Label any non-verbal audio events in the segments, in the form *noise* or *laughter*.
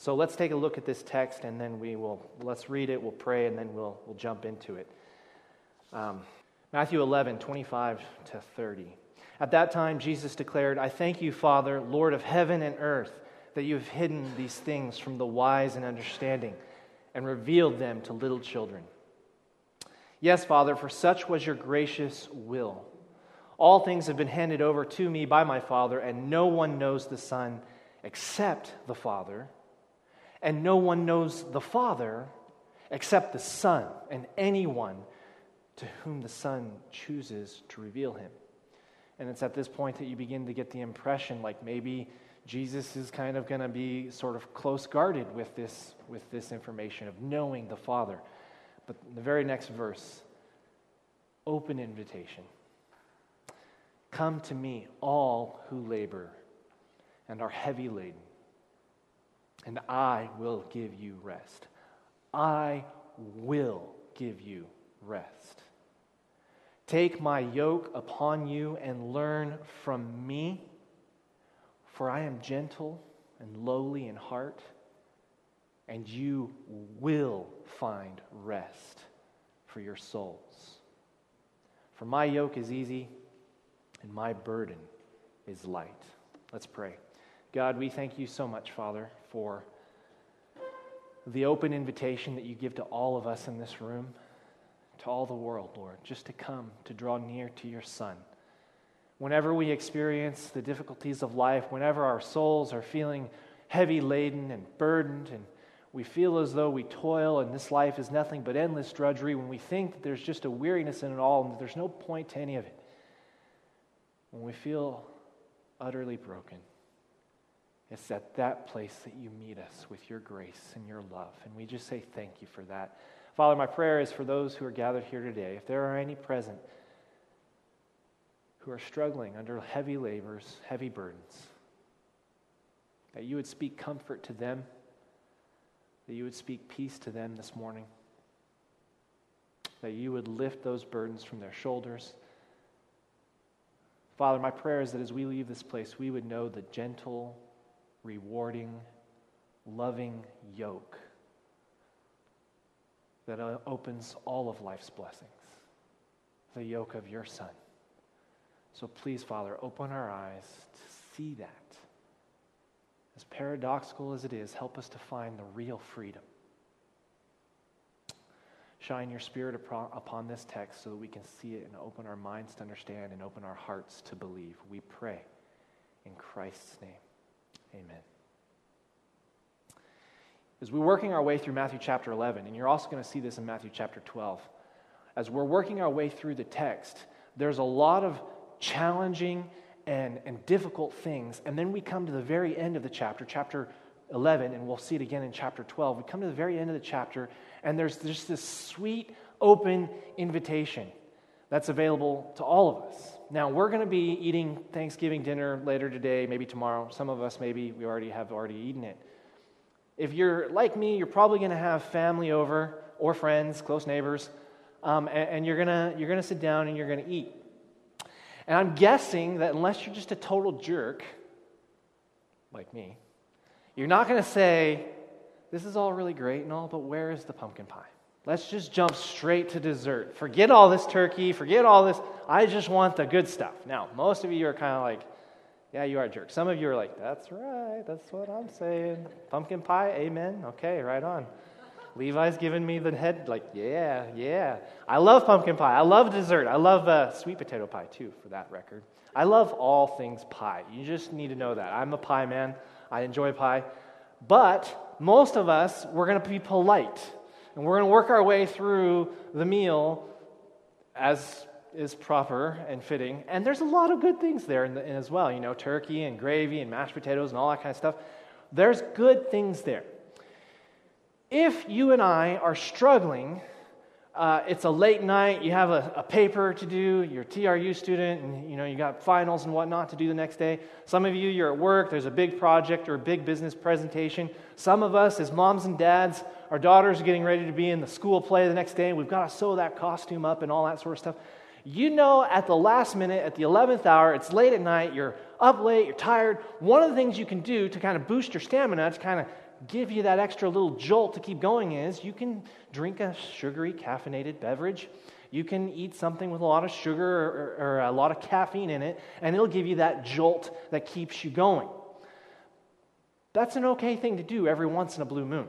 So let's take a look at this text and then we will, let's read it, we'll pray, and then we'll, we'll jump into it. Um, Matthew 11, 25 to 30. At that time, Jesus declared, I thank you, Father, Lord of heaven and earth, that you have hidden these things from the wise and understanding and revealed them to little children. Yes, Father, for such was your gracious will. All things have been handed over to me by my Father, and no one knows the Son except the Father and no one knows the Father except the Son and anyone to whom the Son chooses to reveal him. And it's at this point that you begin to get the impression like maybe Jesus is kind of going to be sort of close guarded with this, with this information of knowing the Father. But the very next verse open invitation. Come to me, all who labor and are heavy laden and I will give you rest. I will give you rest. Take my yoke upon you and learn from me, for I am gentle and lowly in heart, and you will find rest for your souls. For my yoke is easy and my burden is light. Let's pray. God, we thank you so much, Father, for the open invitation that you give to all of us in this room, to all the world, Lord, just to come to draw near to your Son. Whenever we experience the difficulties of life, whenever our souls are feeling heavy laden and burdened, and we feel as though we toil and this life is nothing but endless drudgery, when we think that there's just a weariness in it all and that there's no point to any of it, when we feel utterly broken, it's at that place that you meet us with your grace and your love. And we just say thank you for that. Father, my prayer is for those who are gathered here today, if there are any present who are struggling under heavy labors, heavy burdens, that you would speak comfort to them, that you would speak peace to them this morning, that you would lift those burdens from their shoulders. Father, my prayer is that as we leave this place, we would know the gentle, rewarding, loving yoke that uh, opens all of life's blessings the yoke of your Son. So please, Father, open our eyes to see that. As paradoxical as it is, help us to find the real freedom. Shine your Spirit upon this text so that we can see it and open our minds to understand and open our hearts to believe. We pray in Christ's name. Amen. As we're working our way through Matthew chapter 11, and you're also going to see this in Matthew chapter 12, as we're working our way through the text, there's a lot of challenging and, and difficult things. And then we come to the very end of the chapter, chapter 11, and we'll see it again in chapter 12. We come to the very end of the chapter, and there's just this sweet, open invitation that's available to all of us. Now, we're going to be eating Thanksgiving dinner later today, maybe tomorrow. Some of us, maybe we already have already eaten it. If you're like me, you're probably going to have family over or friends, close neighbors, um, and, and, you're going to you're gonna sit down and you're going to eat. And I'm guessing that unless you're just a total jerk, like me, you're not going to say, This is all really great and all, but where is the pumpkin pie? Let's just jump straight to dessert. Forget all this turkey, forget all this. I just want the good stuff. Now, most of you are kind of like, yeah, you are a jerk. Some of you are like, that's right, that's what I'm saying. Pumpkin pie, amen. Okay, right on. Levi's giving me the head, like, yeah, yeah. I love pumpkin pie. I love dessert. I love uh, sweet potato pie, too, for that record. I love all things pie. You just need to know that. I'm a pie man. I enjoy pie. But most of us, we're going to be polite and we're going to work our way through the meal as is proper and fitting. And there's a lot of good things there in the, in as well, you know, turkey and gravy and mashed potatoes and all that kind of stuff. There's good things there. If you and I are struggling uh, it's a late night, you have a, a, paper to do, you're a TRU student, and you know, you got finals and whatnot to do the next day. Some of you, you're at work, there's a big project or a big business presentation. Some of us, as moms and dads, our daughters are getting ready to be in the school play the next day, we've got to sew that costume up and all that sort of stuff. You know, at the last minute, at the 11th hour, it's late at night, you're up late, you're tired. One of the things you can do to kind of boost your stamina, to kind of give you that extra little jolt to keep going is you can drink a sugary caffeinated beverage. You can eat something with a lot of sugar or, or, a lot of caffeine in it, and it'll give you that jolt that keeps you going. That's an okay thing to do every once in a blue moon.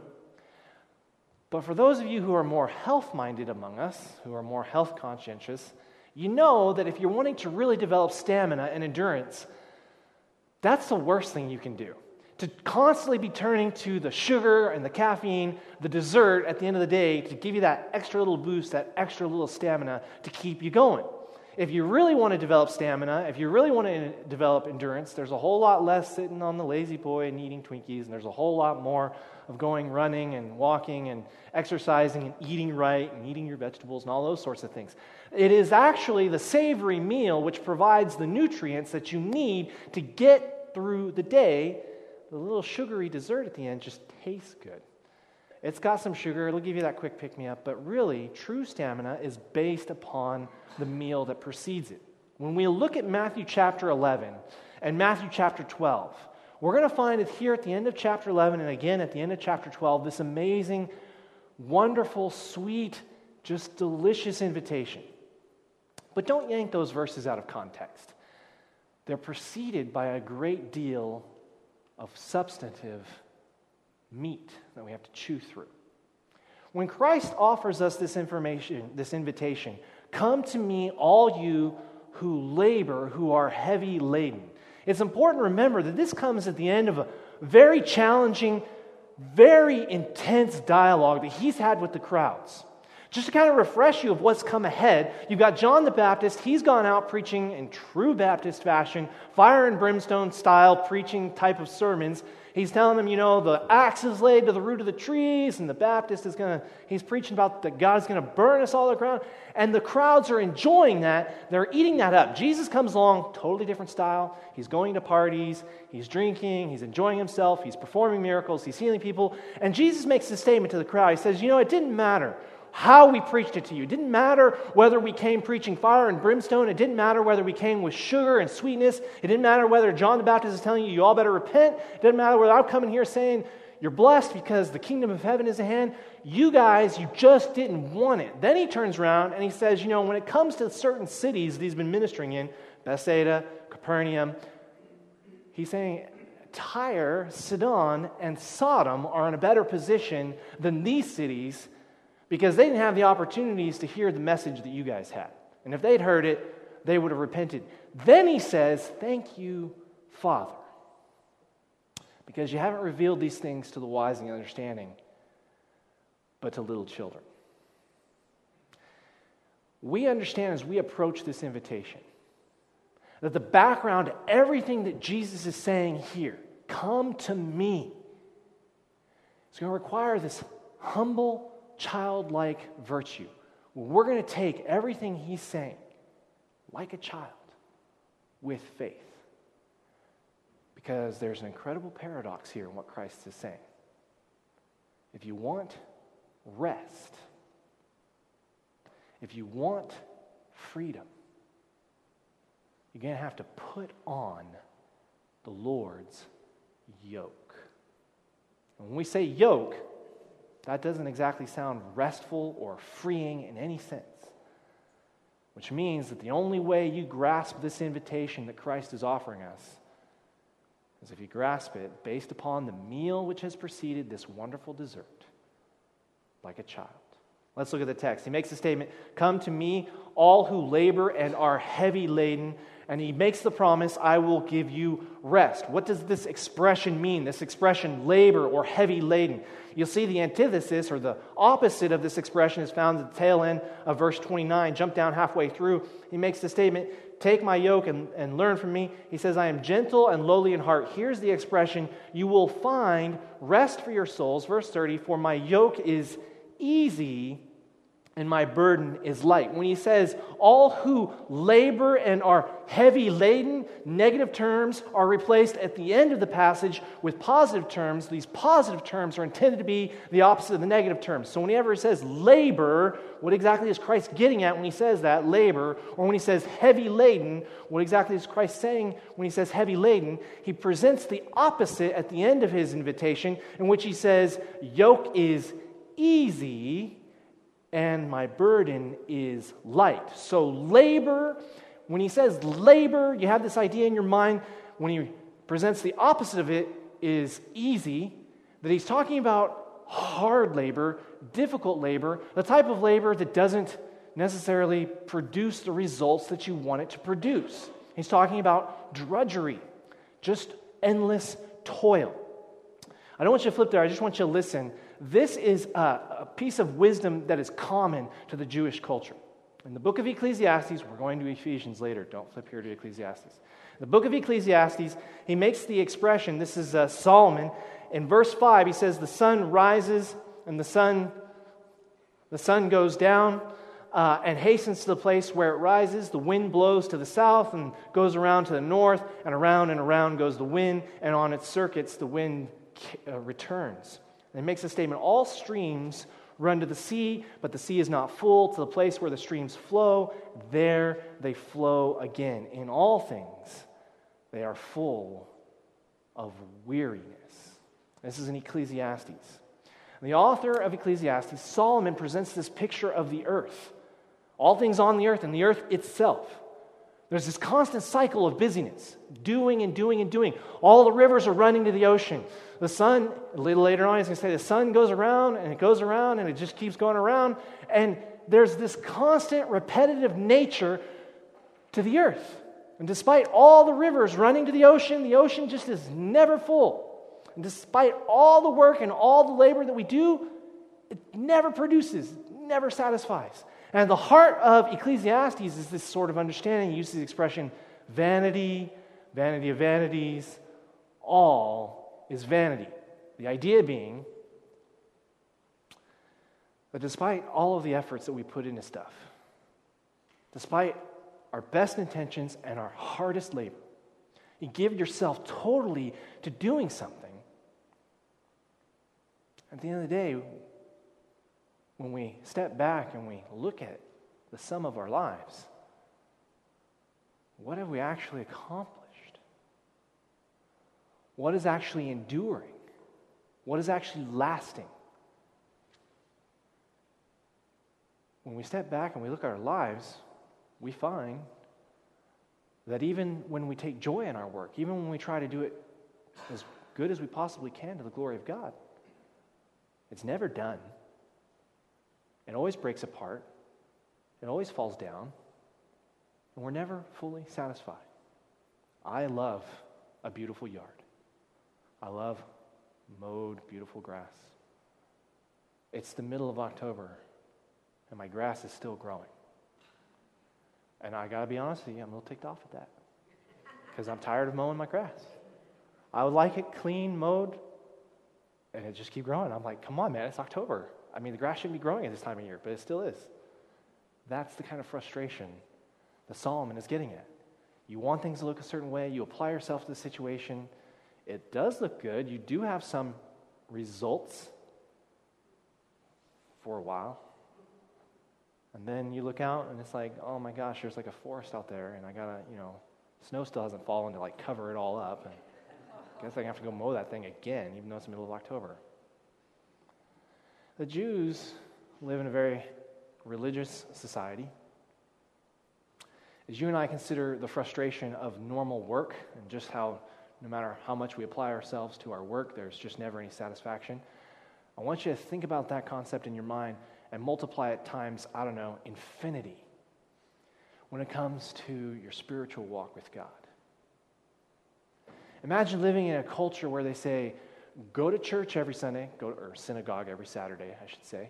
But for those of you who are more health minded among us, who are more health conscientious, you know that if you're wanting to really develop stamina and endurance, that's the worst thing you can do. To constantly be turning to the sugar and the caffeine, the dessert at the end of the day to give you that extra little boost, that extra little stamina to keep you going. If you really want to develop stamina, if you really want to develop endurance, there's a whole lot less sitting on the La-Z-Boy and eating Twinkies, and there's a whole lot more of going running and walking and exercising and eating right and eating your vegetables and all those sorts of things. It is actually the savory meal which provides the nutrients that you need to get through the day. The little sugary dessert at the end just tastes good. It's got some sugar, it'll give you that quick pick me up, but really, true stamina is based upon the meal that precedes it. When we look at Matthew chapter 11 and Matthew chapter 12, we're going to find it here at the end of chapter 11 and again at the end of chapter 12 this amazing, wonderful, sweet, just delicious invitation. But don't yank those verses out of context. They're preceded by a great deal of substantive meat that we have to chew through. When Christ offers us this information, this invitation, come to me, all you who labor, who are heavy laden. It's important to remember that this comes at the end of a very challenging, very intense dialogue that he's had with the crowds. Just to kind of refresh you of what's come ahead, you've got John the Baptist. He's gone out preaching in true Baptist fashion, fire and brimstone style preaching type of sermons. He's telling them, you know, the axe is laid to the root of the trees, and the Baptist is going to, he's preaching about that God is going to burn us all to the ground. And the crowds are enjoying that. They're eating that up. Jesus comes along, totally different style. He's going to parties, he's drinking, he's enjoying himself, he's performing miracles, he's healing people. And Jesus makes a statement to the crowd. He says, you know, it didn't matter how we preached it to you. It didn't matter whether we came preaching fire and brimstone. It didn't matter whether we came with sugar and sweetness. It didn't matter whether John the Baptist is telling you, you all better repent. It didn't matter whether I'm coming here saying, you're blessed because the kingdom of heaven is at hand. You guys, you just didn't want it. Then he turns around and he says, you know, when it comes to certain cities that he's been ministering in, Bethsaida, Capernaum, he's saying, Tyre, Sidon, and Sodom are in a better position than these cities because they didn't have the opportunities to hear the message that you guys had. And if they'd heard it, they would have repented. Then he says, Thank you, Father, because you haven't revealed these things to the wise and the understanding, but to little children. We understand as we approach this invitation that the background to everything that Jesus is saying here, come to me, is going to require this humble childlike virtue. We're going to take everything he's saying like a child with faith. Because there's an incredible paradox here in what Christ is saying. If you want rest, if you want freedom, you're going to have to put on the Lord's yoke. And when we say yoke, that doesn't exactly sound restful or freeing in any sense. Which means that the only way you grasp this invitation that Christ is offering us is if you grasp it based upon the meal which has preceded this wonderful dessert, like a child. Let's look at the text. He makes a statement Come to me, all who labor and are heavy laden, and he makes the promise, I will give you rest. What does this expression mean? This expression, labor or heavy laden. You'll see the antithesis or the opposite of this expression is found at the tail end of verse 29. Jump down halfway through. He makes the statement, Take my yoke and, and learn from me. He says, I am gentle and lowly in heart. Here's the expression, You will find rest for your souls. Verse 30 For my yoke is easy and my burden is light. When he says, all who labor and are heavy laden, negative terms are replaced at the end of the passage with positive terms. These positive terms are intended to be the opposite of the negative terms. So whenever he says labor, what exactly is Christ getting at when he says that, labor? Or when he says heavy laden, what exactly is Christ saying when he says heavy laden? He presents the opposite at the end of his invitation, in which he says, yoke is easy and my burden is light. So, labor, when he says labor, you have this idea in your mind when he presents the opposite of it is easy, that he's talking about hard labor, difficult labor, the type of labor that doesn't necessarily produce the results that you want it to produce. He's talking about drudgery, just endless toil. I don't want you to flip there, I just want you to listen this is a, a piece of wisdom that is common to the Jewish culture. In the book of Ecclesiastes, we're going to Ephesians later, don't flip here to Ecclesiastes. The book of Ecclesiastes, he makes the expression, this is uh, Solomon, in verse 5, he says, The sun rises and the sun, the sun goes down uh, and hastens to the place where it rises. The wind blows to the south and goes around to the north, and around and around goes the wind, and on its circuits the wind uh, returns. And he makes a statement all streams run to the sea, but the sea is not full. To the place where the streams flow, there they flow again. In all things, they are full of weariness. This is in Ecclesiastes. The author of Ecclesiastes, Solomon, presents this picture of the earth. All things on the earth and the earth itself. There's this constant cycle of busyness, doing and doing and doing. All the rivers are running to the ocean. The sun, a little later on, he's going to say the sun goes around and it goes around and it just keeps going around. And there's this constant repetitive nature to the earth. And despite all the rivers running to the ocean, the ocean just is never full. And despite all the work and all the labor that we do, it never produces, never satisfies. And the heart of Ecclesiastes is this sort of understanding. He uses the expression vanity, vanity of vanities, all is vanity. The idea being that despite all of the efforts that we put into stuff, despite our best intentions and our hardest labor, you give yourself totally to doing something. At the end of the day, when we step back and we look at the sum of our lives, what have we actually accomplished? What is actually enduring? What is actually lasting? When we step back and we look at our lives, we find that even when we take joy in our work, even when we try to do it as good as we possibly can to the glory of God, it's never done. It always breaks apart, it always falls down, and we're never fully satisfied. I love a beautiful yard. I love mowed, beautiful grass. It's the middle of October, and my grass is still growing. And I got to be honest with you, I'm a little ticked off at that because I'm tired of mowing my grass. I would like it clean, mowed, and it just keep growing. I'm like, come on, man, it's October. I mean, the grass shouldn't be growing at this time of year, but it still is. That's the kind of frustration that Solomon is getting at. You want things to look a certain way, you apply yourself to the situation. It does look good. You do have some results for a while. And then you look out and it's like, oh my gosh, there's like a forest out there, and I gotta, you know, snow still hasn't fallen to like cover it all up. And I guess I have to go mow that thing again, even though it's the middle of October. The Jews live in a very religious society. As you and I consider the frustration of normal work and just how, no matter how much we apply ourselves to our work, there's just never any satisfaction. I want you to think about that concept in your mind and multiply it times, I don't know, infinity when it comes to your spiritual walk with God. Imagine living in a culture where they say, go to church every Sunday, go to, or synagogue every Saturday, I should say.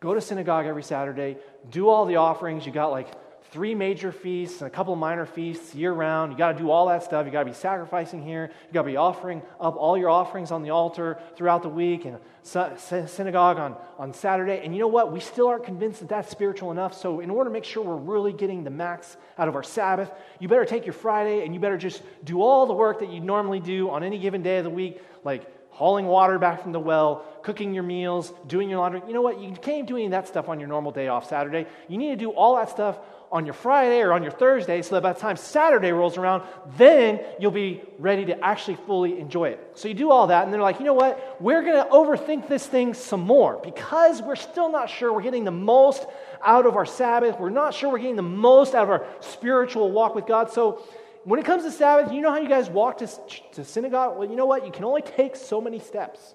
Go to synagogue every Saturday, do all the offerings. You got like three major feasts and a couple of minor feasts year round. You got to do all that stuff. You got to be sacrificing here. You got to be offering up all your offerings on the altar throughout the week and synagogue on, on Saturday. And you know what? We still aren't convinced that that's spiritual enough. So, in order to make sure we're really getting the max out of our Sabbath, you better take your Friday and you better just do all the work that you normally do on any given day of the week, like hauling water back from the well, cooking your meals, doing your laundry. You know what? You can't do any of that stuff on your normal day off Saturday. You need to do all that stuff on your Friday or on your Thursday so that by the time Saturday rolls around, then you'll be ready to actually fully enjoy it. So you do all that, and they're like, you know what? We're going to overthink this thing some more because we're still not sure we're getting the most out of our Sabbath. We're not sure we're getting the most out of our spiritual walk with God. So when it comes to Sabbath, you know how you guys walk to, to synagogue? Well, you know what? You can only take so many steps.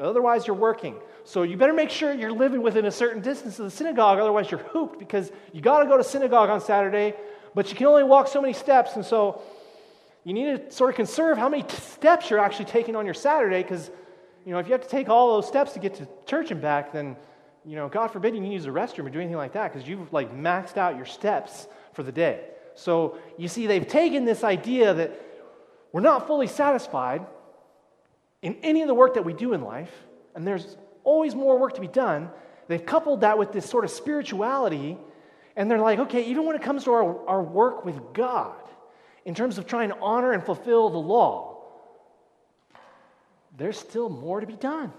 Otherwise, you're working. So you better make sure you're living within a certain distance of the synagogue. Otherwise, you're hooped because you got to go to synagogue on Saturday, but you can only walk so many steps. And so you need to sort of conserve how many steps you're actually taking on your Saturday because, you know, if you have to take all those steps to get to church and back, then, you know, God forbid you can use the restroom or do anything like that because you've like maxed out your steps for the day. So you see, they've taken this idea that we're not fully satisfied in any of the work that we do in life, and there's always more work to be done. They've coupled that with this sort of spirituality, and they're like, okay, even when it comes to our, our work with God, in terms of trying to honor and fulfill the law, there's still more to be done.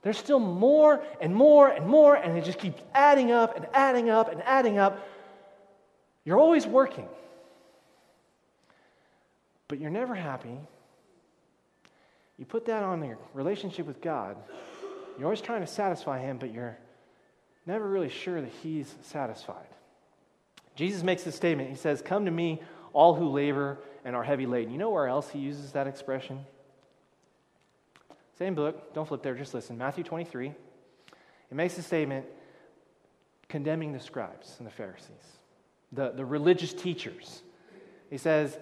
There's still more and more and more, and it just keeps adding up and adding up and adding up. You're always working, but you're never happy. You put that on your relationship with God. You're always trying to satisfy Him, but you're never really sure that He's satisfied. Jesus makes this statement. He says, Come to me, all who labor and are heavy laden. You know where else He uses that expression? Same book. Don't flip there, just listen. Matthew 23. He makes a statement condemning the scribes and the Pharisees the, the religious teachers. He says,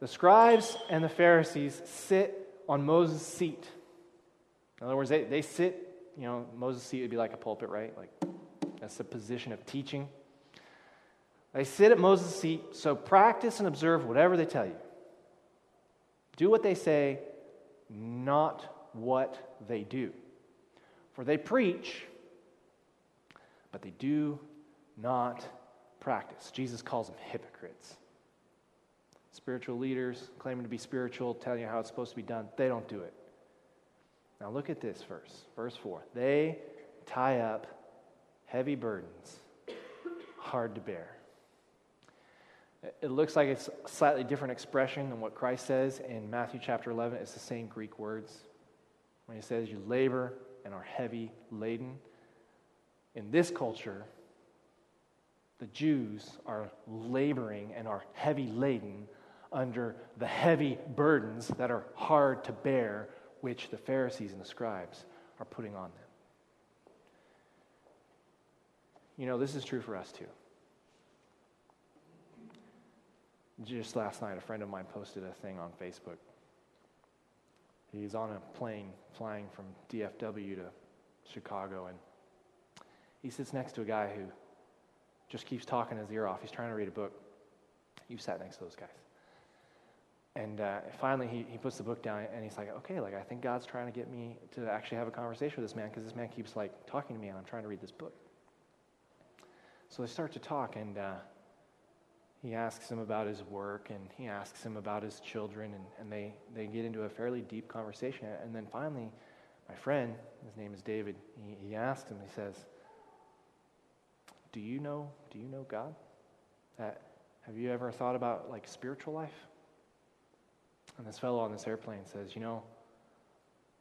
The scribes and the Pharisees sit on Moses' seat. In other words, they, they sit, you know, Moses' seat would be like a pulpit, right? Like, that's the position of teaching. They sit at Moses' seat, so practice and observe whatever they tell you. Do what they say, not what they do. For they preach, but they do not practice. Jesus calls them hypocrites. Spiritual leaders claiming to be spiritual, telling you how it's supposed to be done, they don't do it. Now look at this verse, verse 4. They tie up heavy burdens, hard to bear. It looks like it's a slightly different expression than what Christ says in Matthew chapter 11. It's the same Greek words. When he says, You labor and are heavy laden. In this culture, the Jews are laboring and are heavy laden under the heavy burdens that are hard to bear, which the Pharisees and the scribes are putting on them. You know, this is true for us too. Just last night, a friend of mine posted a thing on Facebook. He's on a plane flying from DFW to Chicago, and he sits next to a guy who just keeps talking his ear off. He's trying to read a book. You've sat next to those guys. And uh, finally, he, he puts the book down and he's like, okay, like, I think God's trying to get me to actually have a conversation with this man because this man keeps, like, talking to me and I'm trying to read this book. So they start to talk and uh, he asks him about his work and he asks him about his children and, and they, they get into a fairly deep conversation. And then finally, my friend, his name is David, he, he asks him, he says, do you know, do you know God? Uh, have you ever thought about like spiritual life? And this fellow on this airplane says, you know,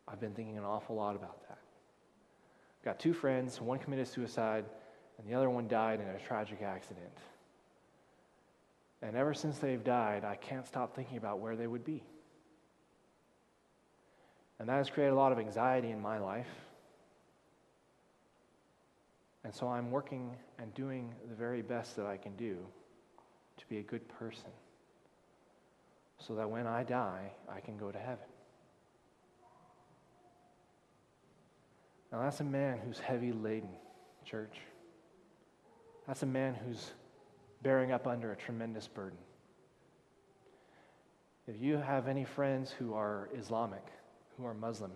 I've been thinking an awful lot about that. I've got two friends, one committed suicide, and the other one died in a tragic accident. And ever since they've died, I can't stop thinking about where they would be. And that has created a lot of anxiety in my life. And so I'm working and doing the very best that I can do to be a good person so that when I die, I can go to heaven. Now, that's a man who's heavy laden, church. That's a man who's bearing up under a tremendous burden. If you have any friends who are Islamic, who are Muslim,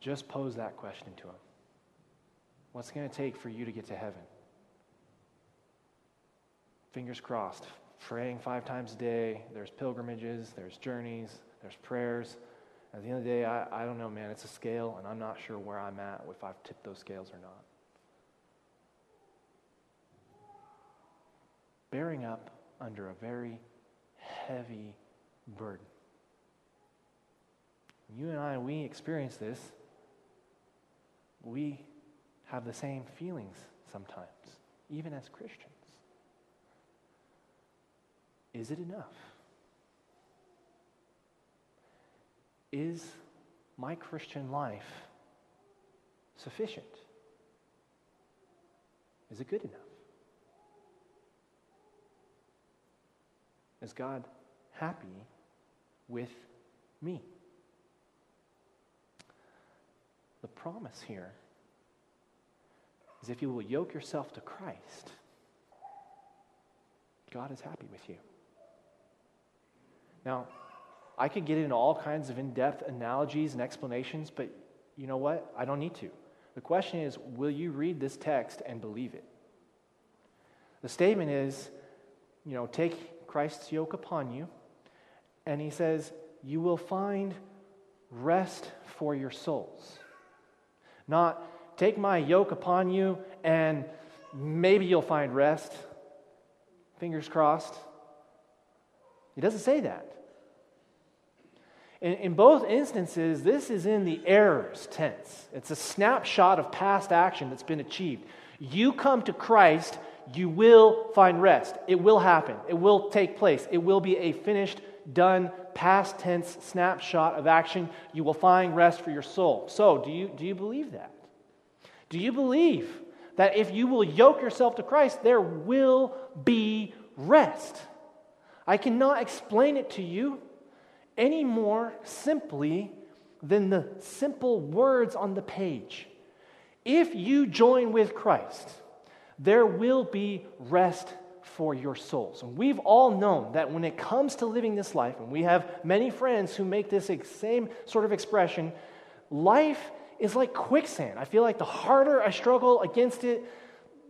just pose that question to them. What's it going to take for you to get to heaven? Fingers crossed. Praying five times a day. There's pilgrimages, there's journeys, there's prayers. At the end of the day, I, I don't know, man. It's a scale, and I'm not sure where I'm at, if I've tipped those scales or not. Bearing up under a very heavy burden. You and I, we experience this. We have the same feelings sometimes, even as Christians. Is it enough? Is my Christian life sufficient? Is it good enough? Is God happy with me? The promise here is if you will yoke yourself to Christ, God is happy with you. Now, I could get into all kinds of in depth analogies and explanations, but you know what? I don't need to. The question is will you read this text and believe it? The statement is, you know, take Christ's yoke upon you, and he says, you will find rest for your souls. Not take my yoke upon you and maybe you'll find rest. Fingers crossed. He doesn't say that. In, in, both instances, this is in the aorist tense. It's a snapshot of past action that's been achieved. You come to Christ, you will find rest. It will happen. It will take place. It will be a finished, done, past tense snapshot of action. You will find rest for your soul. So, do you, do you believe that? Do you believe that if you will yoke yourself to Christ, there will be rest? I cannot explain it to you any more simply than the simple words on the page. If you join with Christ, there will be rest for your souls. And we've all known that when it comes to living this life, and we have many friends who make this same sort of expression, life is like quicksand. I feel like the harder I struggle against it,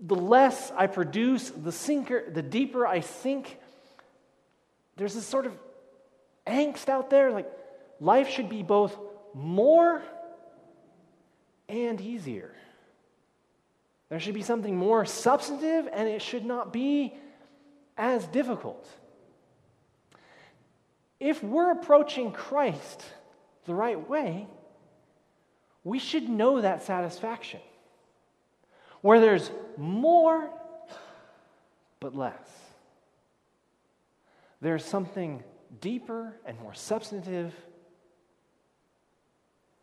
the less I produce, the sinker, the deeper I sink. There's this sort of angst out there. Like life should be both more and easier. There should be something more substantive, and it should not be as difficult. If we're approaching Christ the right way, we should know that satisfaction. Where there's more, but less. There's something deeper and more substantive,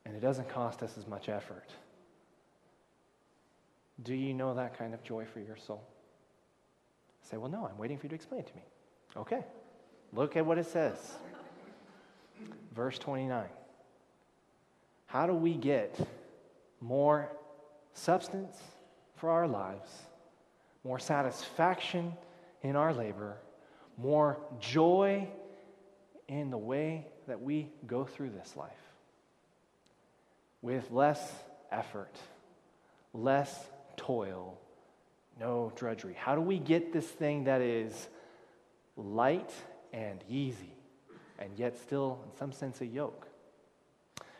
and it doesn't cost us as much effort. Do you know that kind of joy for your soul? say, well, no, I'm waiting for you to explain it to me. Okay. Look at what it says. Verse 29. How do we get more substance for our lives, more satisfaction in our labor, more joy in the way that we go through this life? With less effort, less toil, no drudgery. How do we get this thing that is light and easy, and yet still, in some sense, a yoke?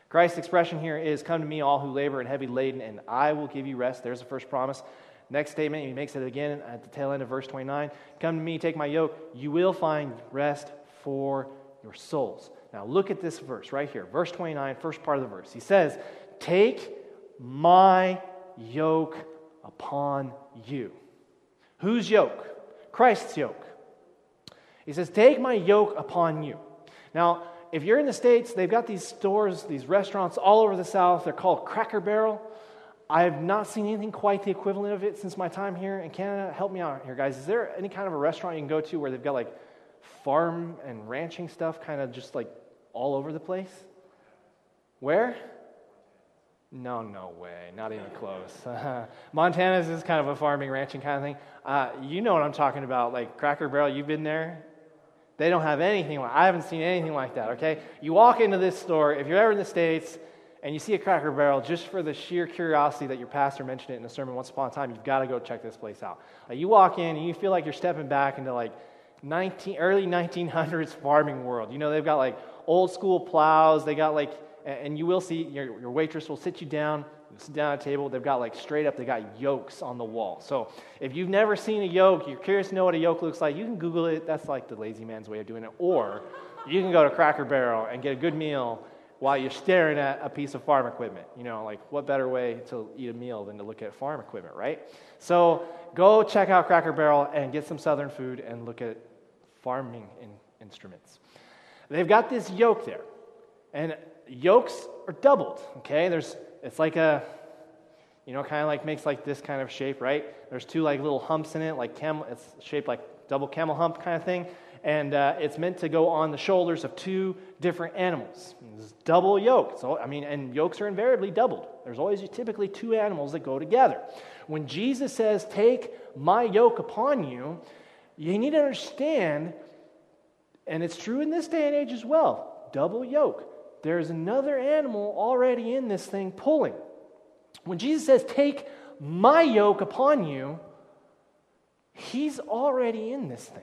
Christ's expression here is Come to me, all who labor and heavy laden, and I will give you rest. There's the first promise. Next statement, he makes it again at the tail end of verse 29 Come to me, take my yoke, you will find rest for your souls. Now, look at this verse right here, verse 29, first part of the verse. He says, Take my yoke upon you. Whose yoke? Christ's yoke. He says, Take my yoke upon you. Now, if you're in the States, they've got these stores, these restaurants all over the South. They're called Cracker Barrel. I have not seen anything quite the equivalent of it since my time here in Canada. Help me out here, guys. Is there any kind of a restaurant you can go to where they've got like farm and ranching stuff kind of just like all over the place? Where? No, no way. Not even close. *laughs* Montana's is kind of a farming, ranching kind of thing. Uh, you know what I'm talking about. Like Cracker Barrel, you've been there? They don't have anything like I haven't seen anything like that, okay? You walk into this store, if you're ever in the States and you see a Cracker Barrel, just for the sheer curiosity that your pastor mentioned it in a sermon once upon a time, you've got to go check this place out. Like you walk in and you feel like you're stepping back into like 19, early 1900s farming world. You know, they've got like old school plows, they got like and you will see your, your waitress will sit you down sit down at a table. They've got like straight up they got yokes on the wall. So if you've never seen a yoke you're curious to know what a yoke looks like you can google it. That's like the lazy man's way of doing it. Or you can go to cracker barrel and get a good meal while you're staring at a piece of farm equipment. You know like what better way to eat a meal than to look at farm equipment right? So go check out cracker barrel and get some southern food and look at farming in, instruments they've got this yoke there and yokes are doubled, okay? There's, it's like a, you know, kind of like makes like this kind of shape, right? There's two like little humps in it, like camel, it's shaped like double camel hump kind of thing. And uh, it's meant to go on the shoulders of two different animals. It's double yoke. So, I mean, and yokes are invariably doubled. There's always typically two animals that go together. When Jesus says, Take my yoke upon you, you need to understand, and it's true in this day and age as well double yoke there's another animal already in this thing pulling. When Jesus says, Take my yoke upon you, he's already in this thing.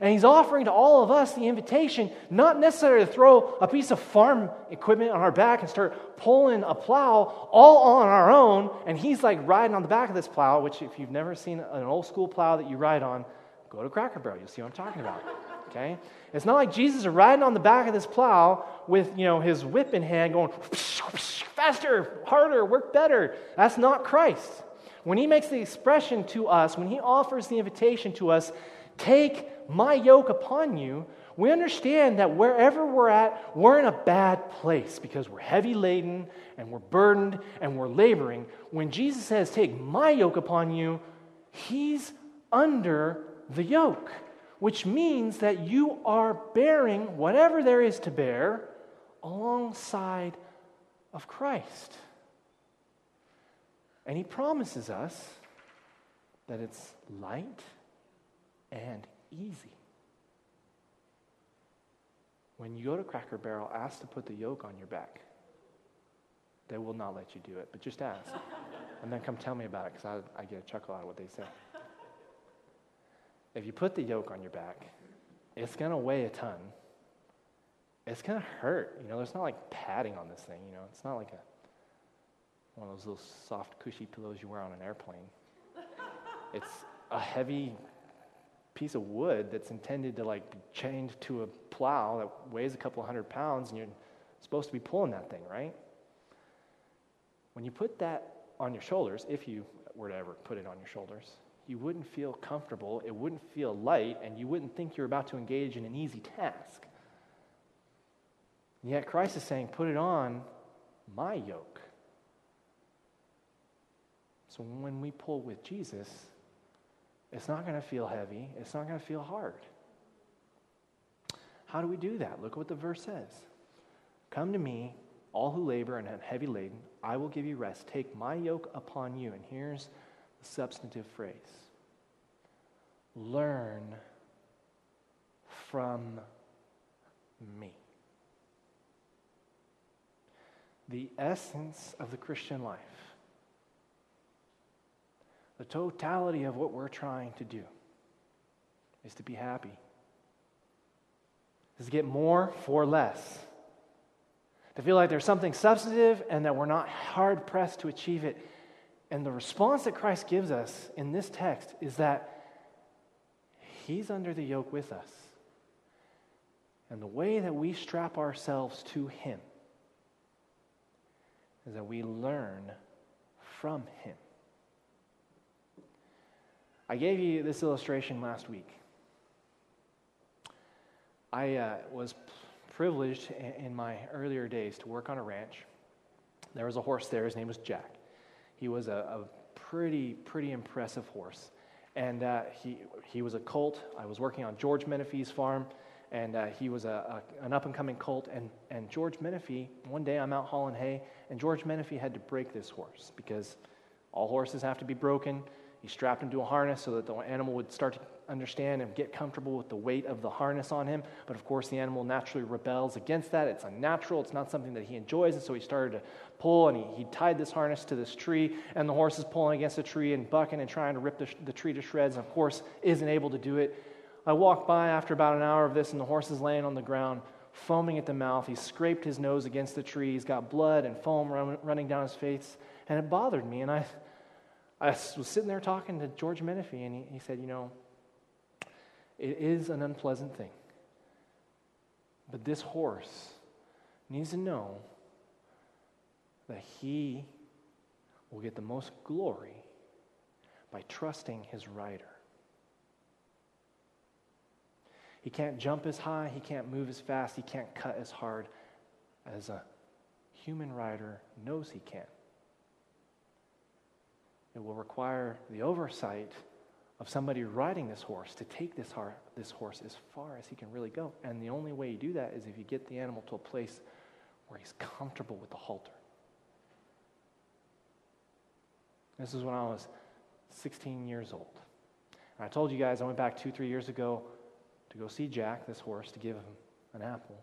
And he's offering to all of us the invitation not necessarily to throw a piece of farm equipment on our back and start pulling a plow all on our own. And he's like riding on the back of this plow, which, if you've never seen an old school plow that you ride on, go to Cracker Barrel. You'll see what I'm talking about. *laughs* Okay? It's not like Jesus is riding on the back of this plow with, you know, his whip in hand going, *laughs* faster, harder, work better. That's not Christ. When he makes the expression to us, when he offers the invitation to us, take my yoke upon you, we understand that wherever we're at, we're in a bad place because we're heavy laden and we're burdened and we're laboring. When Jesus says, Take my yoke upon you, he's under the yoke which means that you are bearing whatever there is to bear alongside of Christ. And he promises us that it's light and easy. When you go to Cracker Barrel, ask to put the yoke on your back. They will not let you do it, but just ask. *laughs* and then come tell me about it because I, I get a chuckle out of what they say if you put the yoke on your back, it's going to weigh a ton. It's going to hurt. You know, there's not like padding on this thing. You know, it's not like a one of those little soft, cushy pillows you wear on an airplane. *laughs* it's a heavy piece of wood that's intended to like be chained to a plow that weighs a couple hundred pounds, and you're supposed to be pulling that thing, right? When you put that on your shoulders, if you were to ever put it on your shoulders, you wouldn't feel comfortable, it wouldn't feel light, and you wouldn't think you're about to engage in an easy task. And yet Christ is saying, Put it on my yoke. So when we pull with Jesus, it's not going to feel heavy, it's not going to feel hard. How do we do that? Look at what the verse says Come to me, all who labor and are heavy laden, I will give you rest. Take my yoke upon you. And here's the substantive phrase learn from me. The essence of the Christian life, the totality of what we're trying to do, is to be happy, is to get more for less. To feel like there's something substantive and that we're not hard pressed to achieve it and the response that Christ gives us in this text is that He's under the yoke with us. And the way that we strap ourselves to Him is that we learn from Him. I gave you this illustration last week. I uh, was privileged in my earlier days to work on a ranch. There was a horse there, his name was Jack. He was a, a pretty, pretty impressive horse. And uh, he, he was a colt. I was working on George Menifee's farm, and uh, he was a, a, an up and coming colt. And, and George Menifee, one day I'm out hauling hay, and George Menifee had to break this horse because all horses have to be broken. He strapped him to a harness so that the animal would start to understand and get comfortable with the weight of the harness on him. But of course, the animal naturally rebels against that. It's unnatural, it's not something that he enjoys. And so he started to pull, and he, he tied this harness to this tree, and the horse is pulling against the tree and bucking and trying to rip the, the tree to shreds, and of course, isn't able to do it. I walked by after about an hour of this, and the horse is laying on the ground, foaming at the mouth. He scraped his nose against the tree. He's got blood and foam run, running down his face, and it bothered me. And I, I was sitting there talking to George Menifee, and he, he said, You know, it is an unpleasant thing. But this horse needs to know that he will get the most glory by trusting his rider. He can't jump as high, he can't move as fast, he can't cut as hard as a human rider knows he can. It will require the oversight of somebody riding this horse to take this, har- this horse as far as he can really go. And the only way you do that is if you get the animal to a place where he's comfortable with the halter. This is when I was 16 years old. And I told you guys I went back two, three years ago to go see Jack, this horse, to give him an apple.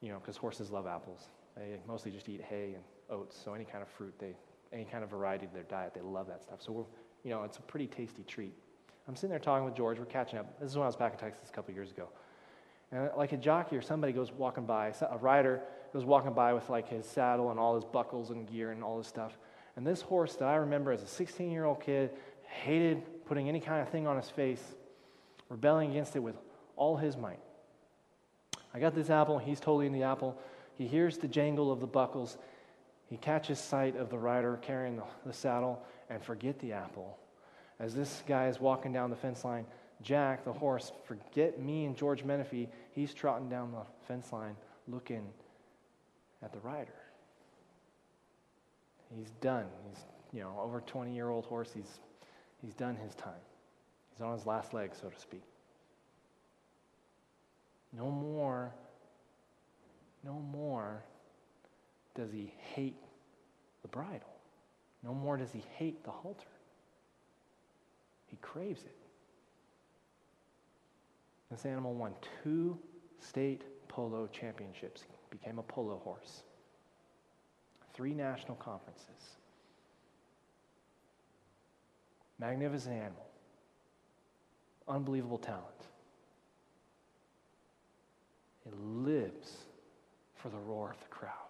You know, because horses love apples. They mostly just eat hay and oats, so any kind of fruit, they, any kind of variety to their diet, they love that stuff. So, you know, it's a pretty tasty treat. I'm sitting there talking with George. We're catching up. This is when I was back in Texas a couple years ago. And uh, like a jockey or somebody goes walking by, a rider goes walking by with like his saddle and all his buckles and gear and all this stuff. And this horse that I remember as a 16 year old kid hated putting any kind of thing on his face rebelling against it with all his might. I got this apple, he's totally in the apple. He hears the jangle of the buckles. He catches sight of the rider carrying the, the saddle and forget the apple. As this guy is walking down the fence line, Jack, the horse, forget me and George Menifee, he's trotting down the fence line looking at the rider. He's done. He's, you know, over 20 year old horse, he's, he's done his time. He's on his last leg, so to speak. No more, no more does he hate the bridle. No more does he hate the halter. He craves it. This animal won two state polo championships, became a polo horse, three national conferences. Magnificent animal unbelievable talent. It lives for the roar of the crowd,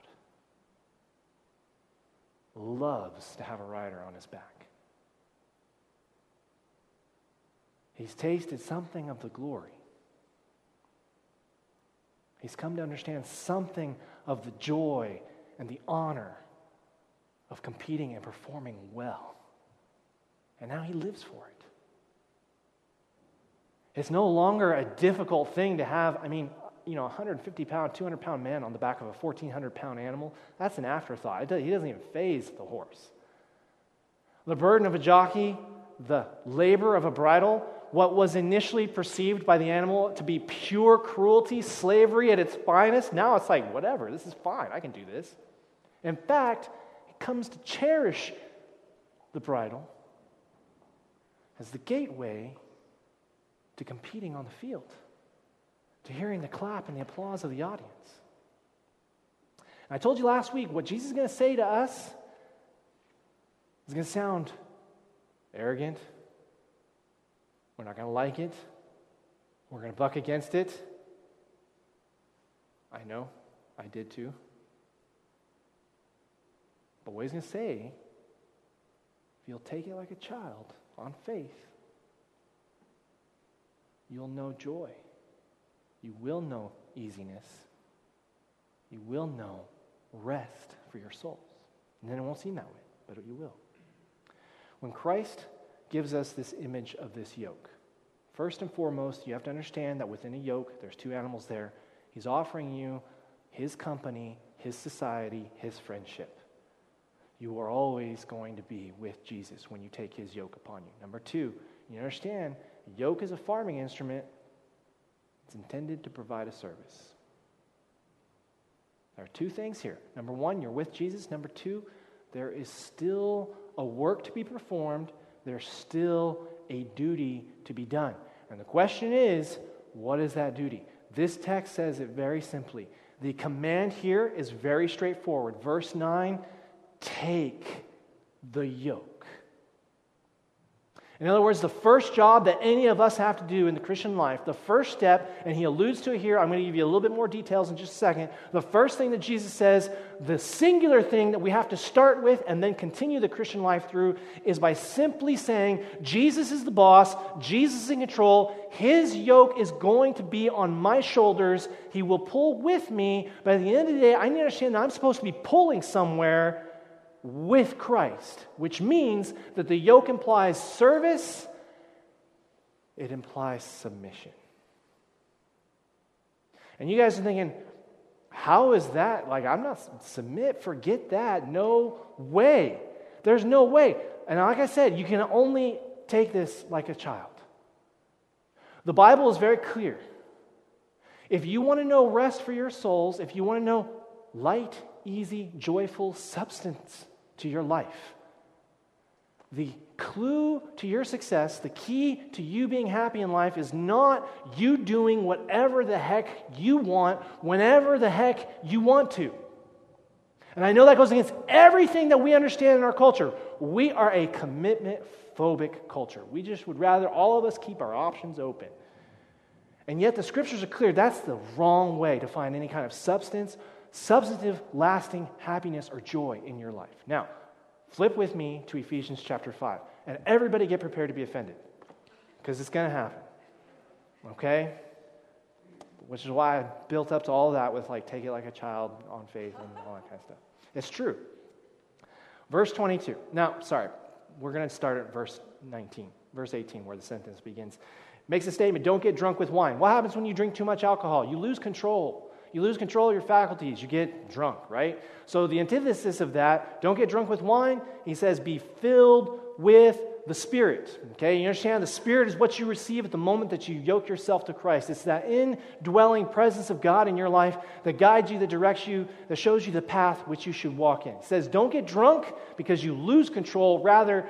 loves to have a rider on his back. He's tasted something of the glory. He's come to understand something of the joy and the honor of competing and performing well. And now he lives for it. It's no longer a difficult thing to have, I mean, you know, 150 pound, 200 pound man on the back of a 1,400 pound animal. That's an afterthought. He doesn't even phase the horse. The burden of a jockey, the labor of a bridle, what was initially perceived by the animal to be pure cruelty, slavery at its finest, now it's like, whatever, this is fine, I can do this. In fact, it comes to cherish the bridle as the gateway to competing on the field, hearing the clap and the applause of the audience. And I told you last week what Jesus is going to say to us is going to sound arrogant. We're not going to like it. We're going to buck against it. I know, I did too. But what he's going to say, if you'll take it like a child on faith, you'll know joy. You will know easiness. You will know rest for your souls. And then it won't seem that way, but you will. When Christ gives us this image of this yoke, first and foremost, you have to understand that within a yoke, there's two animals there. He's offering you his company, his society, his friendship. You are always going to be with Jesus when you take his yoke upon you. Number two, you understand Yoke is a farming instrument, It's intended to provide a service. There are two things here. Number one, you're with Jesus. Number two, there is still a work to be performed, there's still a duty to be done. And the question is, what is that duty? This text says it very simply. The command here is very straightforward. Verse 9 take the yoke. In other words, the first job that any of us have to do in the Christian life, the first step, and he alludes to it here, I'm going to give you a little bit more details in just a second. The first thing that Jesus says, the singular thing that we have to start with and then continue the Christian life through, is by simply saying, Jesus is the boss, Jesus is in control, his yoke is going to be on my shoulders, he will pull with me, but at the end of the day, I need to understand that I'm supposed to be pulling somewhere with Christ, which means that the yoke implies service, it implies submission. And you guys are thinking, how is that? Like, I'm not submit, forget that. No way. There's no way. And like I said, you can only take this like a child. The Bible is very clear. If you want to know rest for your souls, if you want to know light, easy, joyful substance, to your life. The clue to your success, the key to you being happy in life is not you doing whatever the heck you want whenever the heck you want to. And I know that goes against everything that we understand in our culture. We are a commitment phobic culture. We just would rather all of us keep our options open. And yet the scriptures are clear that's the wrong way to find any kind of substance substantive, lasting happiness or joy in your life. Now, flip with me to Ephesians chapter 5. And everybody get prepared to be offended because it's going to happen. Okay? Which is why I built up to all that with like, take it like a child on faith and all that kind of stuff. It's true. Verse 22. Now, sorry, we're going to start at verse 19, verse 18, where the sentence begins. Makes a statement don't get drunk with wine. What happens when you drink too much alcohol? You lose control you lose control of your faculties, you get drunk, right? So the antithesis of that, don't get drunk with wine. He says, be filled with the Spirit. Okay, you understand? The Spirit is what you receive at the moment that you yoke yourself to Christ. It's that indwelling presence of God in your life that guides you, that directs you, that shows you the path which you should walk in. It says, don't get drunk because you lose control. Rather,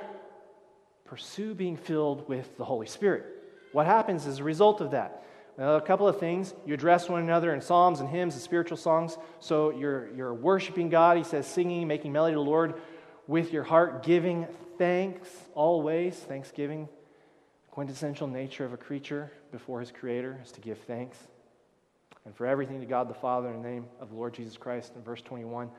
pursue being filled with the Holy Spirit. What happens as a result of that? Uh, a couple of things. You address one another in psalms and hymns and spiritual songs. So you're, you're worshiping God. He says, singing, making melody to the Lord with your heart, giving thanks always. Thanksgiving, quintessential nature of a creature before his creator is to give thanks. And for everything to God the Father in the name of the Lord Jesus Christ. In verse 21,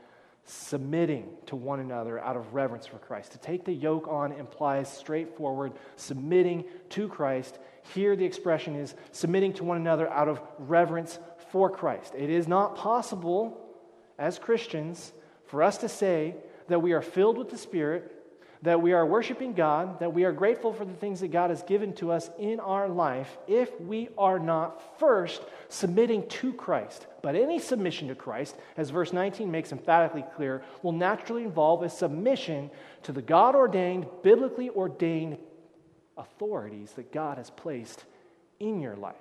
submitting to one another out of reverence for Christ. To take the yoke on implies straightforward submitting to Christ here, the expression is submitting to one another out of reverence for Christ. It is not possible as Christians for us to say that we are filled with the Spirit, that we are worshiping God, that we are grateful for the things that God has given to us in our life if we are not first submitting to Christ. But any submission to Christ, as verse 19 makes emphatically clear, will naturally involve a submission to the God ordained, biblically ordained authorities that God has placed in your life.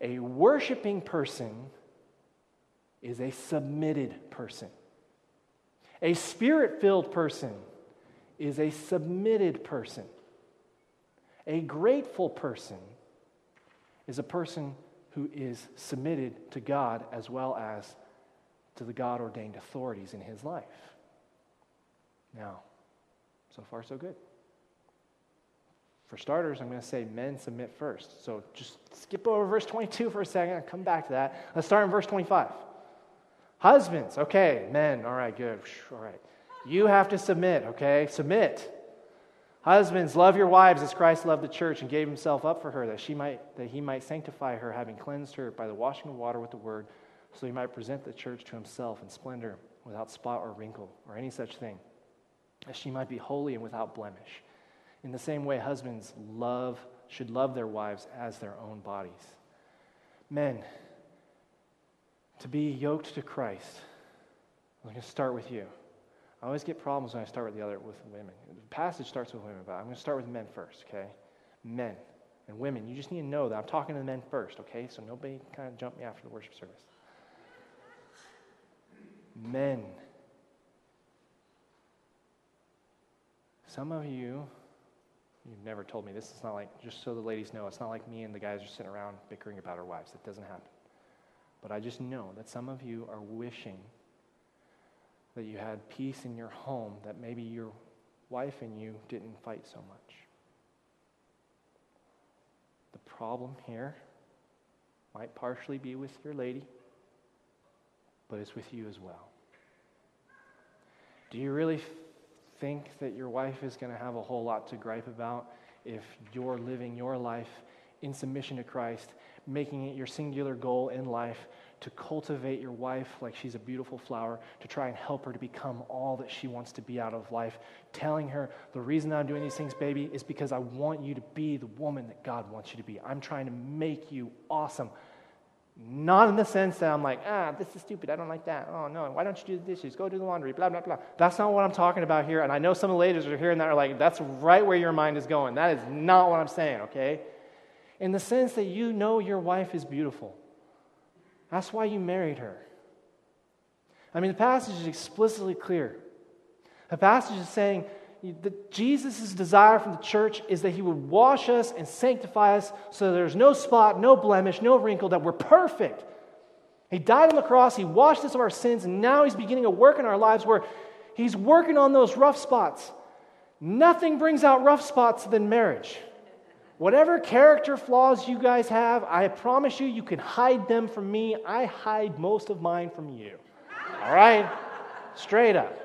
A worshiping person is a submitted person. A spirit filled person is a submitted person. A grateful person is a person who is submitted to God as well as to the God ordained authorities in his life. Now, so far, so good. For starters, I'm going to say men submit first. So just skip over verse 22 for a second and come back to that. Let's start in verse 25. Husbands, okay, men, all right, good, all right. You have to submit, okay? Submit. Husbands, love your wives as Christ loved the church and gave himself up for her, that she might that he might sanctify her, having cleansed her by the washing of water with the word, so he might present the church to himself in splendor, without spot or wrinkle, or any such thing, that she might be holy and without blemish. In the same way, husbands love, should love their wives as their own bodies. Men, to be yoked to Christ, I'm going to start with you. I always get problems when I start with the other with women. The passage starts with women, but I'm going to start with men first, okay? Men. And women, you just need to know that I'm talking to the men first, okay? So nobody kind of jump me after the worship service. Men, some of you, you've never told me this. It's not like, just so the ladies know, it's not like me and the guys are sitting around bickering about our wives. That doesn't happen. But I just know that some of you are wishing that you had peace in your home, that maybe your wife and you didn't fight so much. The problem here might partially be with your lady, but it's with you as well. Do you really think that your wife is going to have a whole lot to gripe about if you're living your life in submission to Christ, making it your singular goal in life to cultivate your wife like she's a beautiful flower, to try and help her to become all that she wants to be out of life, telling her, the reason I'm doing these things, baby, is because I want you to be the woman that God wants you to be. I'm trying to make you awesome. Not in the sense that I'm like, ah, this is stupid. I don't like that. Oh, no. Why don't you do the dishes? Go do the laundry, blah, blah, blah. That's not what I'm talking about here. And I know some of the ladies are hearing that are like, that's right where your mind is going. That is not what I'm saying, okay? In the sense that you know your wife is beautiful. That's why you married her. I mean, the passage is explicitly clear. The passage is saying that Jesus' desire from the church is that he would wash us and sanctify us so there's no spot, no blemish, no wrinkle, that we're perfect. He died on the cross, he washed us of our sins, and now he's beginning a work in our lives where he's working on those rough spots. Nothing brings out rough spots than marriage. Whatever character flaws you guys have, I promise you, you can hide them from me. I hide most of mine from you. All right? Straight up.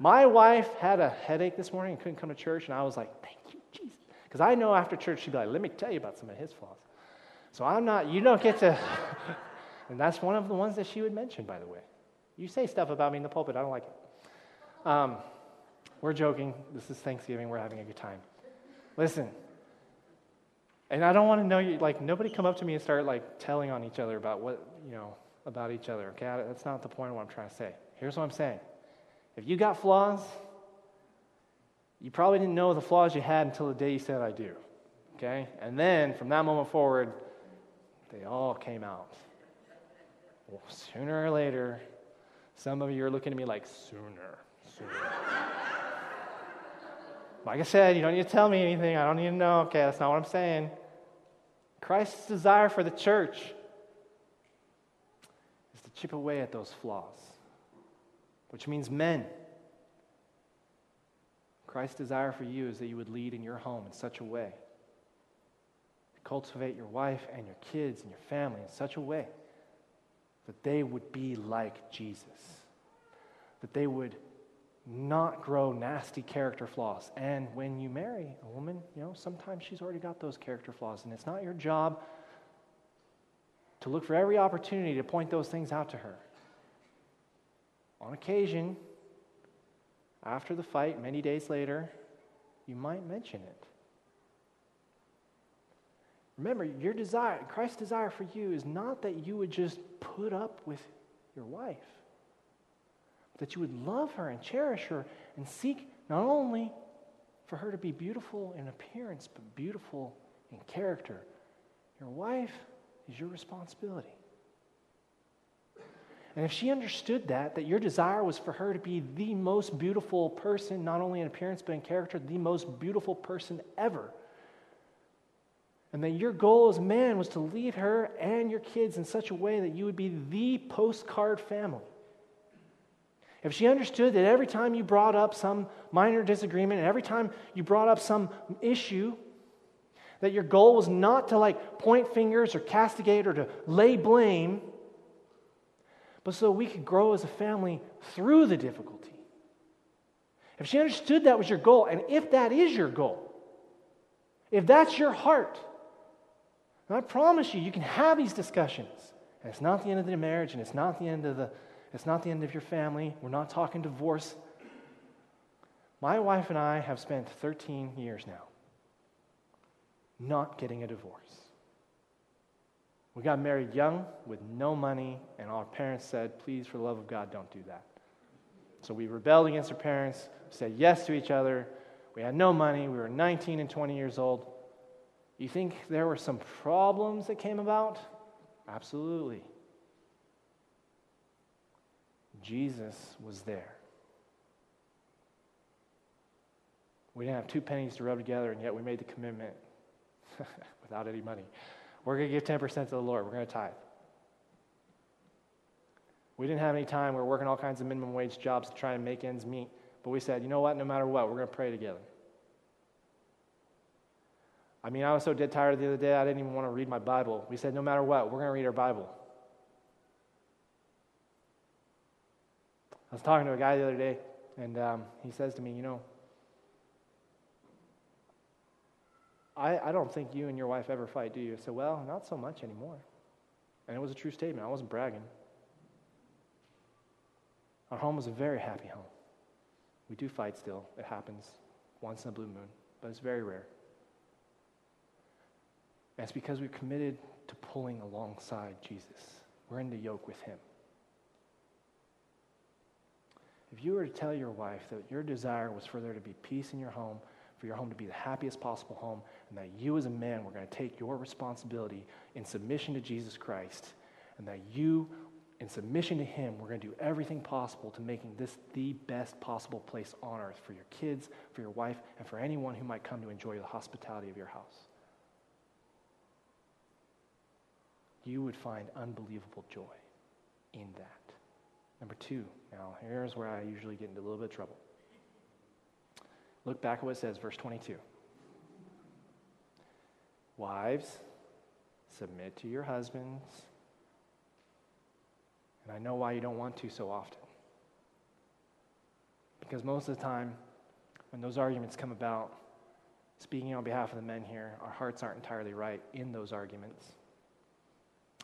My wife had a headache this morning and couldn't come to church, and I was like, thank you, Jesus. Because I know after church, she'd be like, let me tell you about some of his flaws. So I'm not, you don't get to, *laughs* and that's one of the ones that she would mention, by the way. You say stuff about me in the pulpit, I don't like it. Um, we're joking. This is Thanksgiving. We're having a good time. Listen, and I don't want to know you, like, nobody come up to me and start, like, telling on each other about what, you know, about each other, okay? That's not the point of what I'm trying to say. Here's what I'm saying. If you got flaws, you probably didn't know the flaws you had until the day you said, I do, okay? And then from that moment forward, they all came out. Well, sooner or later, some of you are looking at me like, sooner, sooner. Like I said, you don't need to tell me anything. I don't need to know. Okay, that's not what I'm saying. Christ's desire for the church is to chip away at those flaws, which means men. Christ's desire for you is that you would lead in your home in such a way, cultivate your wife and your kids and your family in such a way that they would be like Jesus, that they would not grow nasty character flaws. And when you marry a woman, you know, sometimes she's already got those character flaws, and it's not your job to look for every opportunity to point those things out to her. On occasion, after the fight, many days later, you might mention it. Remember, your desire, Christ's desire for you is not that you would just put up with your wife that you would love her and cherish her and seek not only for her to be beautiful in appearance, but beautiful in character. Your wife is your responsibility. And if she understood that, that your desire was for her to be the most beautiful person, not only in appearance, but in character, the most beautiful person ever, and that your goal as man was to lead her and your kids in such a way that you would be the postcard family, if she understood that every time you brought up some minor disagreement, and every time you brought up some issue, that your goal was not to like point fingers or castigate or to lay blame, but so we could grow as a family through the difficulty. If she understood that was your goal, and if that is your goal, if that's your heart, I promise you, you can have these discussions. And it's not the end of the marriage, and it's not the end of the it's not the end of your family. We're not talking divorce. My wife and I have spent 13 years now not getting a divorce. We got married young with no money, and our parents said, please, for the love of God, don't do that. So we rebelled against our parents, said yes to each other. We had no money. We were 19 and 20 years old. You think there were some problems that came about? Absolutely. Jesus was there. We didn't have two pennies to rub together, and yet we made the commitment *laughs* without any money. We're going to give 10% to the Lord. We're going to tithe. We didn't have any time. We were working all kinds of minimum wage jobs to try and make ends meet. But we said, you know what? No matter what, we're going to pray together. I mean, I was so dead tired the other day, I didn't even want to read my Bible. We said, no matter what, we're going to read our Bible. I was talking to a guy the other day, and um, he says to me, You know, I, I don't think you and your wife ever fight, do you? I said, Well, not so much anymore. And it was a true statement. I wasn't bragging. Our home was a very happy home. We do fight still. It happens once in a blue moon, but it's very rare. And it's because we're committed to pulling alongside Jesus. We're in the yoke with him. If you were to tell your wife that your desire was for there to be peace in your home, for your home to be the happiest possible home, and that you as a man were going to take your responsibility in submission to Jesus Christ, and that you, in submission to Him, were going to do everything possible to making this the best possible place on earth for your kids, for your wife, and for anyone who might come to enjoy the hospitality of your house. You would find unbelievable joy in that. Number two, now here's where I usually get into a little bit of trouble. Look back at what it says, verse 22. Wives, submit to your husbands. And I know why you don't want to so often. Because most of the time, when those arguments come about, speaking on behalf of the men here, our hearts aren't entirely right in those arguments.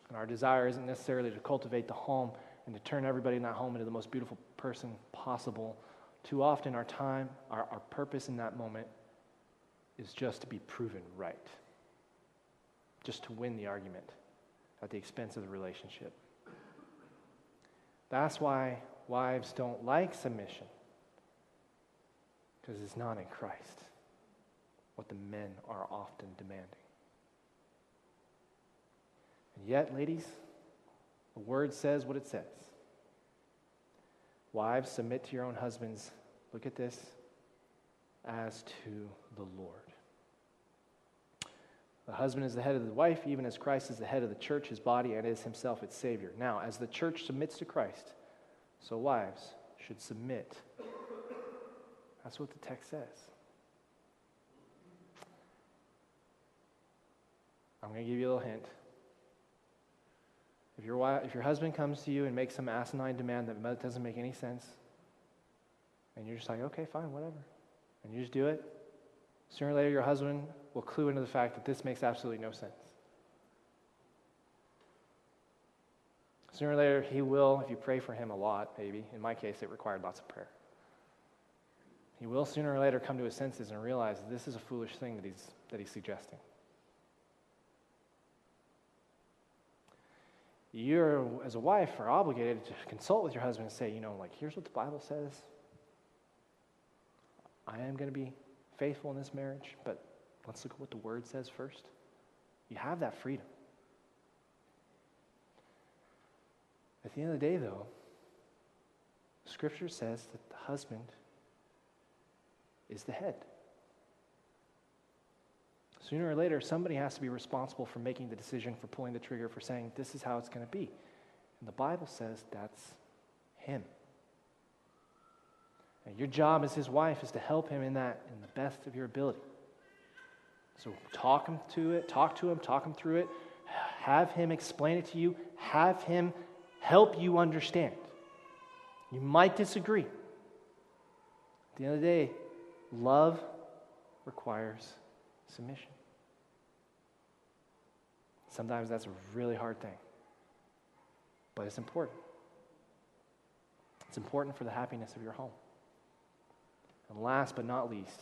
And our desire isn't necessarily to cultivate the home and to turn everybody in that home into the most beautiful person possible. Too often, our time, our, our purpose in that moment is just to be proven right, just to win the argument at the expense of the relationship. That's why wives don't like submission, because it's not in Christ what the men are often demanding. And yet, ladies, the word says what it says. Wives, submit to your own husbands. Look at this as to the Lord. The husband is the head of the wife, even as Christ is the head of the church, his body, and is himself its Savior. Now, as the church submits to Christ, so wives should submit. That's what the text says. I'm going to give you a little hint. If your, wife, if your husband comes to you and makes some asinine demand that doesn't make any sense, and you're just like, okay, fine, whatever, and you just do it, sooner or later your husband will clue into the fact that this makes absolutely no sense. Sooner or later, he will, if you pray for him a lot, maybe. In my case, it required lots of prayer. He will sooner or later come to his senses and realize this is a foolish thing that he's, that he's suggesting. you're, as a wife, are obligated to consult with your husband and say, you know, like, here's what the Bible says. I am going to be faithful in this marriage, but let's look at what the Word says first. You have that freedom. At the end of the day, though, Scripture says that the husband is the head. Sooner or later, somebody has to be responsible for making the decision, for pulling the trigger, for saying, this is how it's going to be. And the Bible says that's him. And your job as his wife is to help him in that in the best of your ability. So talk him to it, talk to him, talk him through it, have him explain it to you, have him help you understand. You might disagree. At the end of the day, love requires submission. Sometimes that's a really hard thing, but it's important. It's important for the happiness of your home. And last but not least,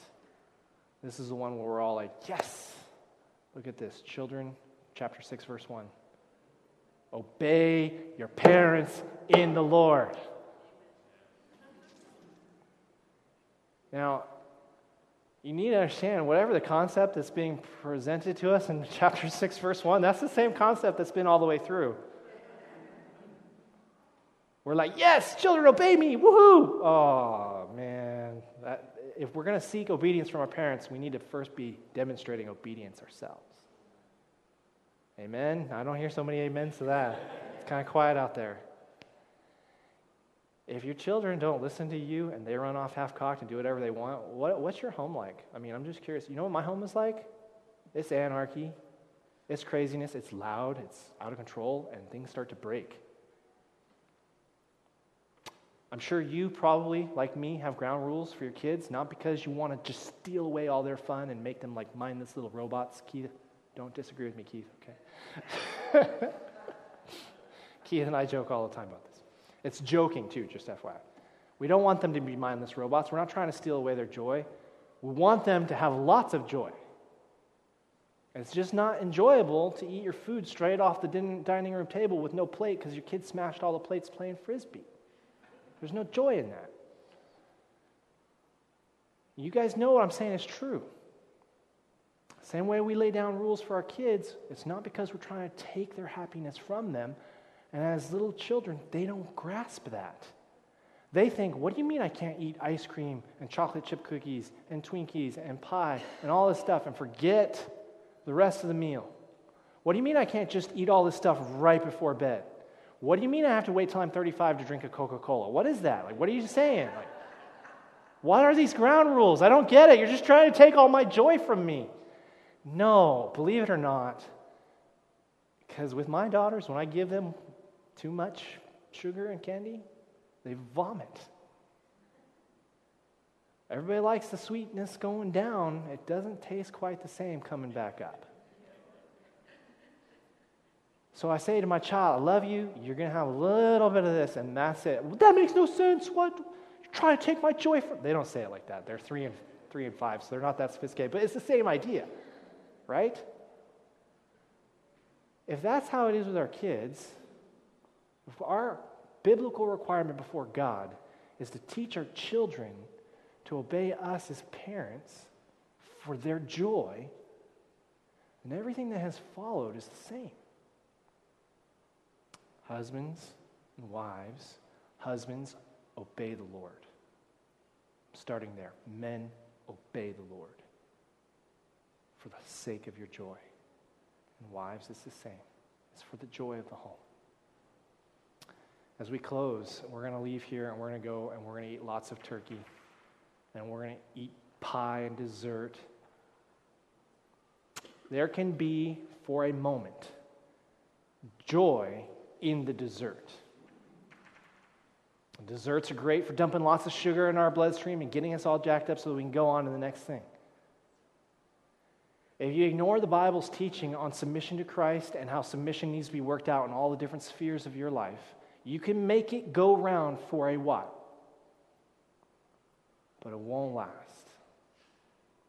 this is the one where we're all like, yes! Look at this. Children, chapter 6, verse 1. Obey your parents in the Lord. Now, You need to understand whatever the concept that's being presented to us in *laughs* chapter 6, verse 1, that's the same concept that's been all the way through. We're like, yes, children, obey me, woohoo! Oh, if we're going to seek obedience from our parents, we need to first be demonstrating obedience ourselves. Amen? I don't hear so many amens to that. It's kind of quiet out there. If your children don't listen to you and they run off half cocked and do whatever they want, what, what's your home like? I mean, I'm just curious. You know what my home is like? It's anarchy, it's craziness, it's loud, it's out of control, and things start to break. I'm sure you probably, like me, have ground rules for your kids, not because you want to just steal away all their fun and make them like mindless little robots. Keith, don't disagree with me, Keith, okay? *laughs* Keith and I joke all the time about this. It's joking, too, just FYI. We don't want them to be mindless robots. We're not trying to steal away their joy. We want them to have lots of joy. It's just not enjoyable to eat your food straight off the dining room table with no plate because your kid smashed all the plates playing frisbee. There's no joy in that. You guys know what I'm saying is true. Same way we lay down rules for our kids, it's not because we're trying to take their happiness from them. And as little children, they don't grasp that. They think, what do you mean I can't eat ice cream and chocolate chip cookies and Twinkies and pie and all this stuff and forget the rest of the meal? What do you mean I can't just eat all this stuff right before bed? What do you mean I have to wait till I'm 35 to drink a Coca Cola? What is that? Like, what are you saying? Like, what are these ground rules? I don't get it. You're just trying to take all my joy from me. No, believe it or not, because with my daughters, when I give them too much sugar and candy, they vomit. Everybody likes the sweetness going down, it doesn't taste quite the same coming back up. So I say to my child, I love you. You're going to have a little bit of this, and that's it. Well, that makes no sense. What? You're trying to take my joy from. They don't say it like that. They're three and three and five, so they're not that sophisticated. But it's the same idea, right? If that's how it is with our kids, if our biblical requirement before God is to teach our children to obey us as parents for their joy, and everything that has followed is the same. Husbands and wives, husbands, obey the Lord. Starting there, men, obey the Lord for the sake of your joy. And wives, it's the same. It's for the joy of the home. As we close, we're going to leave here and we're going to go and we're going to eat lots of turkey and we're going to eat pie and dessert. There can be, for a moment, joy in the dessert. Desserts are great for dumping lots of sugar in our bloodstream and getting us all jacked up so that we can go on to the next thing. If you ignore the Bible's teaching on submission to Christ and how submission needs to be worked out in all the different spheres of your life, you can make it go round for a while. But it won't last.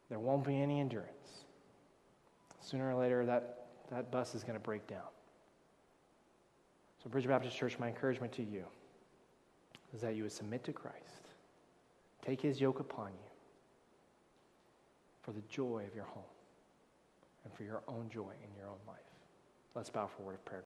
There won't be any endurance. Sooner or later, that, that bus is going to break down. So, Bridge Baptist Church, my encouragement to you is that you would submit to Christ, take his yoke upon you for the joy of your home and for your own joy in your own life. Let's bow for a word of prayer.